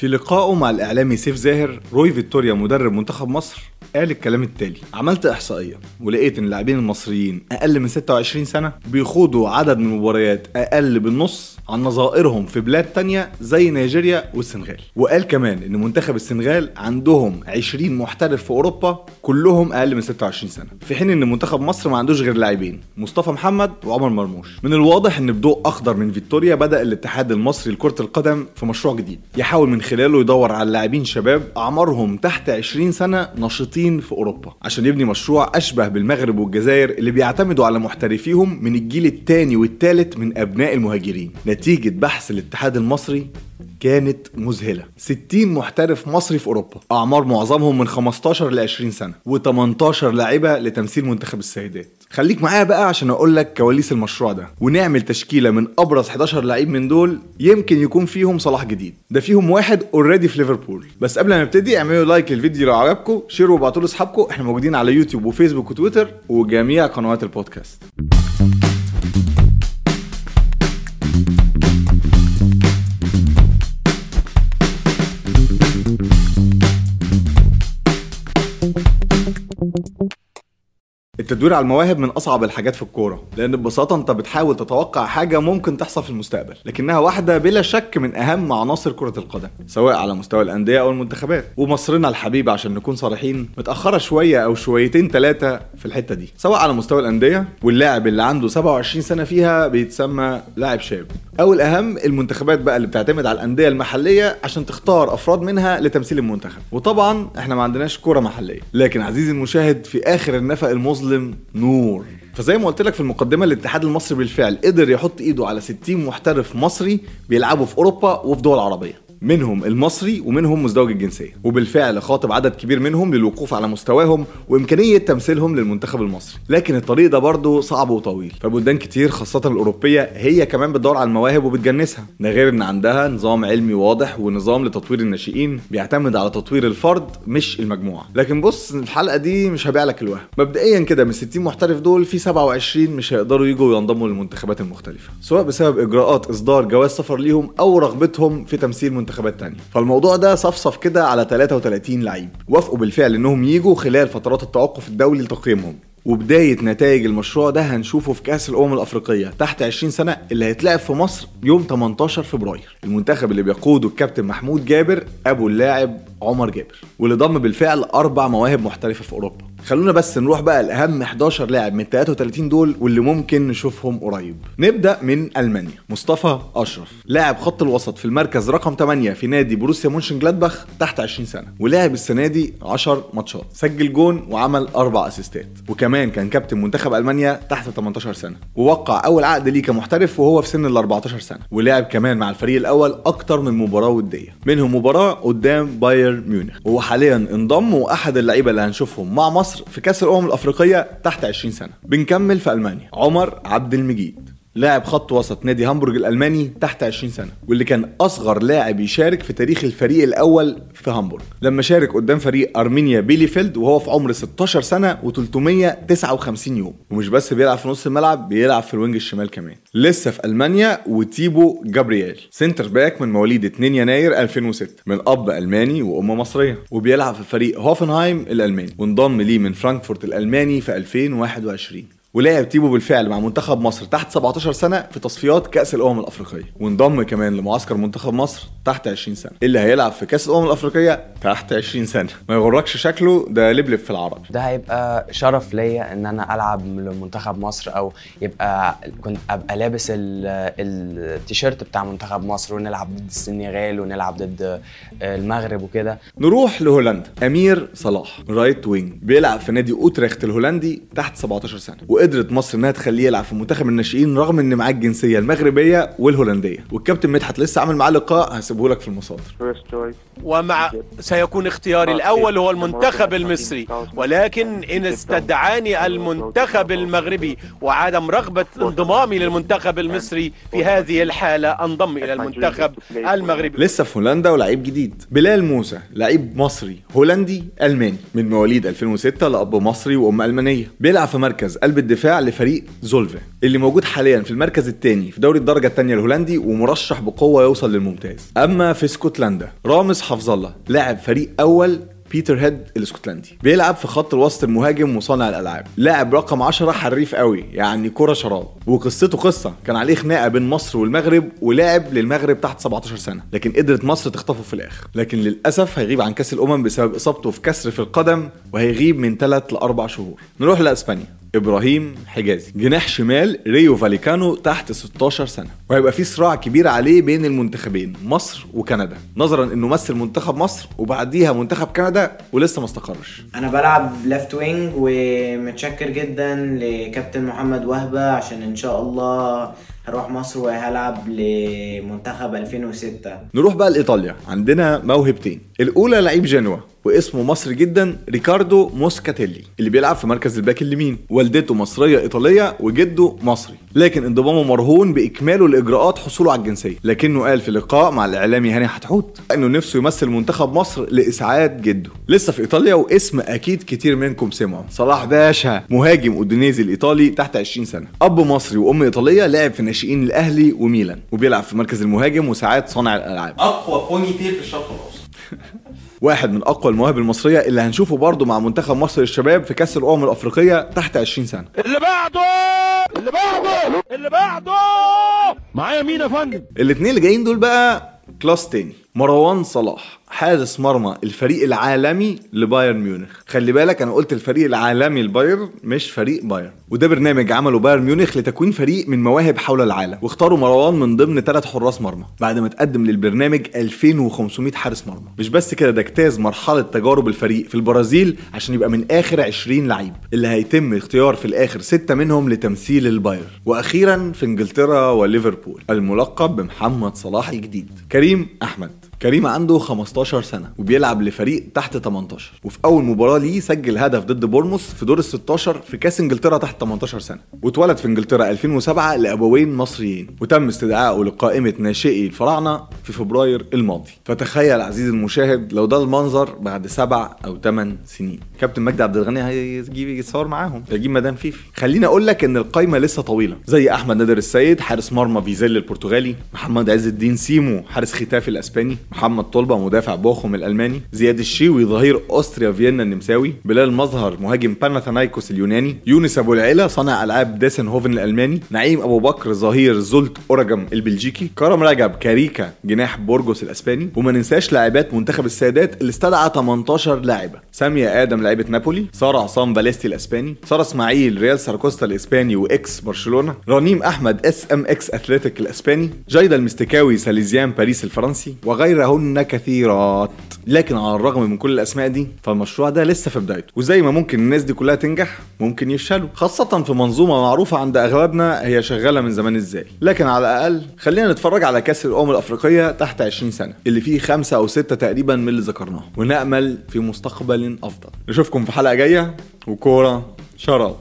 في لقائه مع الإعلامي سيف زاهر روي فيكتوريا مدرب منتخب مصر. قال الكلام التالي. عملت إحصائية ولقيت إن اللاعبين المصريين أقل من 26 سنة بيخوضوا عدد من المباريات أقل بالنص عن نظائرهم في بلاد تانية زي نيجيريا والسنغال. وقال كمان إن منتخب السنغال عندهم 20 محترف في أوروبا كلهم أقل من 26 سنة في حين إن منتخب مصر ما عندوش غير لاعبين مصطفى محمد وعمر مرموش. من الواضح إن بضوء أخضر من فيكتوريا بدأ الاتحاد المصري لكرة القدم في مشروع جديد يحاول من خلاله يدور على لاعبين شباب أعمارهم تحت 20 سنة نشيطين في أوروبا عشان يبني مشروع أشبه بالمغرب والجزائر اللي بيعتمدوا على محترفيهم من الجيل الثاني والثالث من أبناء المهاجرين. نتيجة بحث الاتحاد المصري كانت مذهلة. 60 محترف مصري في أوروبا أعمار معظمهم من 15 ل 20 سنة و18 لاعبة لتمثيل منتخب السيدات. خليك معايا بقى عشان أقول لك كواليس المشروع ده. ونعمل تشكيلة من أبرز 11 لعيب من دول يمكن يكون فيهم صلاح جديد. ده فيهم واحد already في ليفربول. بس قبل ما نبتدي اعملوا like للفيديو لو عجبكم شيروا وابعتوا لأصحابكم. إحنا موجودين على يوتيوب وفيسبوك وتويتر وجميع قنوات البودكاست. التدوير على المواهب من أصعب الحاجات في الكورة لأن ببساطة أنت بتحاول تتوقع حاجة ممكن تحصل في المستقبل لكنها واحدة بلا شك من أهم عناصر كرة القدم سواء على مستوى الأندية أو المنتخبات. ومصرنا الحبيبه عشان نكون صريحين متأخرة شوية أو شويتين ثلاثة في الحتة دي سواء على مستوى الأندية واللاعب اللي عنده 27 سنة فيها بيتسمى لاعب شاب. أو الأهم المنتخبات بقى اللي بتعتمد على الأندية المحلية عشان تختار أفراد منها لتمثيل المنتخب. وطبعا إحنا ما عندناش كورة محلية لكن عزيزي المشاهد في آخر النفق المظلم نور. فزي ما قلت لك في المقدمة الاتحاد المصري بالفعل قدر يحط إيده على 60 محترف مصري بيلعبوا في أوروبا وفي دول عربية. منهم المصري ومنهم مزدوج الجنسية. وبالفعل خاطب عدد كبير منهم للوقوف على مستواهم وإمكانية تمثيلهم للمنتخب المصري. لكن الطريق ده برضه صعب وطويل. فبلدان كتير خاصة الأوروبية هي كمان بتدور على المواهب وبتجنسها. ده غير إن عندها نظام علمي واضح ونظام لتطوير الناشئين بيعتمد على تطوير الفرد مش المجموعة. لكن بص الحلقة دي مش هبيع لك الوهم. مبدئيا كده من 60 محترف دول في 27 مش هيقدروا يجوا وينضموا للمنتخبات المختلفة. سواء بسبب إجراءات إصدار جواز سفر ليهم أو رغبتهم في تمثيل منتخبات تانية. فالموضوع ده صفصف كده على 33 لعيب. وافقوا بالفعل إنهم يجوا خلال فترات التوقف الدولي لتقييمهم. وبداية نتائج المشروع ده هنشوفه في كأس الأمم الأفريقية تحت 20 سنة اللي هيتلعب في مصر يوم 18 فبراير. المنتخب اللي بيقوده الكابتن محمود جابر أبو اللاعب عمر جابر. واللي ضم بالفعل أربع مواهب محترفة في أوروبا. خلونا بس نروح بقى لأهم 11 لاعب من 33 دول واللي ممكن نشوفهم قريب. نبدأ من ألمانيا. مصطفى أشرف لاعب خط الوسط في المركز رقم 8 في نادي بروسيا مونشن جلادباخ تحت 20 سنة ولعب السنة دي 10 ماتشات سجل جون وعمل أربع أسيستات وكمان كان كابتن منتخب ألمانيا تحت 18 سنة ووقع أول عقد ليه كمحترف وهو في سن ال 14 سنة ولعب كمان مع الفريق الأول أكتر من مباراة ودية. منهم مباراة قدام بايرن ميونخ وهو حاليا انضم وأحد اللعيبة اللي هنشوفهم مع مصر مصر في كأس الأمم الأفريقية تحت 20 سنة. بنكمل في ألمانيا. عمر عبد المجيد. لاعب خط وسط نادي هامبورج الألماني تحت 20 سنة واللي كان أصغر لاعب يشارك في تاريخ الفريق الأول في هامبورج لما شارك قدام فريق أرمينيا بيليفيلد وهو في عمر 16 سنة و359 يوم. ومش بس بيلعب في نص الملعب بيلعب في ال wing الشمال كمان. لسه في ألمانيا وتيبو جابرييل centre back من مواليد 2 يناير 2006 من أب ألماني وام مصرية. وبيلعب في فريق هوفنهايم الألماني وانضم ليه من فرانكفورت الألماني في 2021 ولعب تيبو بالفعل مع منتخب مصر تحت 17 سنة في تصفيات كأس الأمم الأفريقية وانضم كمان لمعسكر منتخب مصر تحت 20 سنة. اللي هيلعب في كأس الأمم الأفريقية؟ تحت 20 سنة. ما يغركش شكله ده لبلب في العربي ده هيبقى شرف ليا إن أنا ألعب لمنتخب مصر أو يبقى كنت أبقى لابس ال- التيشيرت بتاع منتخب مصر ونلعب ضد السنغال ونلعب ضد المغرب وكده. نروح لهولندا. أمير صلاح right wing بيلعب في نادي أوتريخت الهولندي تحت 17 سنة. وقدرت مصر إنها تخليه يلعب في منتخب الناشئين رغم إن معاه الجنسية المغربية والهولندية. والكابتن مدحت لسه عامل معاه لقاء هسيبه لك في المصادر. ومع سيكون اختياري الأول هو المنتخب المصري. ولكن إن استدعاني المنتخب المغربي وعدم رغبة انضمامي للمنتخب المصري في هذه الحالة أنضم إلى المنتخب المغربي. لسه في هولندا ولعيب جديد. بلال موسى لعيب مصري هولندي ألماني. من مواليد 2006 لأب مصري وأم ألمانية. بيلعب في مركز قلب الدفاع لفريق زولفا اللي موجود حاليا في المركز الثاني في دوري الدرجة الثانية الهولندي ومرشح بقوة يوصل للممتاز. أما في اسكتلندا رامز حفظ الله لاعب فريق أول بيتر هيد الاسكتلندي. بيلعب في خط الوسط المهاجم وصانع الألعاب. لاعب رقم 10 حريف قوي يعني كرة شراب. وقصته قصة كان عليه خناقة بين مصر والمغرب ولعب للمغرب تحت 17 سنة. لكن قدرت مصر تخطفه في الآخر. لكن للأسف هيغيب عن كأس الأمم بسبب إصابته في كسر في القدم وهيغيب من 3 ل 4 شهور. نروح لإسبانيا. إبراهيم حجازي جناح شمال ريو فاليكانو تحت 16 سنة. وهيبقى في صراع كبير عليه بين المنتخبين مصر وكندا. نظرا إنه مثل منتخب مصر وبعديها منتخب كندا ولسه ما استقرش. أنا بلعب left wing ومتشكر جدا لكابتن محمد وهبة عشان إن شاء الله هروح مصر وهلعب لمنتخب 2006 نروح بقى لإيطاليا. عندنا موهبتين. الأولى لعيب جنوا. واسمه مصري جدا ريكاردو موسكاتيلي اللي بيلعب في مركز ال back اليمين. والدته مصرية إيطالية وجده مصري. لكن انضمامه مرهون بإكماله لإجراءات حصوله على الجنسية. لكنه قال في لقاء مع الإعلامي هاني حتحوت إنه نفسه يمثل منتخب مصر لإسعاد جده. لسه في إيطاليا واسم أكيد كتير منكم سمعه. صلاح باشا مهاجم أودينيزي الإيطالي تحت 20 سنة. أب مصري وأم إيطالية لعب في ناشئين الأهلي وميلان. وبيلعب في مركز المهاجم وساعات صانع الألعاب. أقوى ponytail في الشرق الأوسط. واحد من أقوى المواهب المصرية اللي هنشوفه برضه مع منتخب مصر للشباب في كأس الأمم الأفريقية تحت 20 سنة. اللي بعده! اللي بعده! اللي بعده! معايا مين يا فندم؟ الاثنين اللي جايين دول بقى class تاني. مروان صلاح حارس مرمى الفريق العالمي لبايرن ميونخ. خلي بالك أنا قلت الفريق العالمي لبايرن مش فريق بايرن. وده برنامج عمله بايرن ميونخ لتكوين فريق من مواهب حول العالم. واختاروا مروان من ضمن ثلاث حراس مرمى بعد ما تقدم للبرنامج 2500 حارس مرمى. مش بس كده ده اجتاز مرحلة تجارب الفريق في البرازيل عشان يبقى من آخر 20 لعيب. اللي هيتم اختيار في الآخر ستة منهم لتمثيل البايرن. وأخيرا في إنجلترا وليفربول الملقب بمحمد صلاح الجديد. كريم أحمد. Exato. كريم عنده 15 سنة وبيلعب لفريق تحت 18 وفي أول مباراة ليه سجل هدف ضد بورنموث في دور ال 16 في كأس إنجلترا تحت 18 سنة. واتولد في إنجلترا 2007 لأبوين مصريين. وتم استدعائه لقائمة ناشئي الفراعنة في فبراير الماضي. فتخيل عزيزي المشاهد لو ده المنظر بعد سبع أو 8 سنين. كابتن مجدي عبد الغني هيجيب يتصور معاهم. هيجيب مدام فيفي. خليني أقول لك إن القايمة لسه طويلة. زي أحمد نادر السيد حارس مرمى فيزيلا البرتغالي محمد عز الدين سيمو حارس ختافي الأسباني. محمد طلبة مدافع بوخم الألماني زياد الشيوي ظهير أوستريا فيينا النمساوي بلال مظهر مهاجم باناثينايكوس اليوناني يونس أبو العلا صانع ألعاب ديسن هوفن الألماني نعيم أبو بكر ظهير زولت واريجم البلجيكي كرم رجب كاريكا جناح بورجوس الأسباني وما ننساش لاعبات منتخب السيدات اللي استدعى 18 لاعبة سامية آدم لاعبة نابولي سارة عصام فاليستي الأسباني سارة إسماعيل ريال ساراكوستا الإسباني و ex برشلونة رنيم أحمد اس ام ex أثليتيك الأسباني جايدا المستكاوي ساليزيان باريس الفرنسي وغيرهن كثيرات. لكن على الرغم من كل الأسماء دي فالمشروع ده لسه في بدايته. وزي ما ممكن الناس دي كلها تنجح ممكن يفشلوا. خاصة في منظومة معروفة عند أغلبنا هي شغالة من زمان إزاي. لكن على الأقل خلينا نتفرج على كأس الأمم الأفريقية تحت 20 سنة اللي فيه خمسة أو ستة تقريبا من اللي ذكرناهم ونأمل في مستقبل أفضل. نشوفكم في حلقة جاية. وكورة شراب.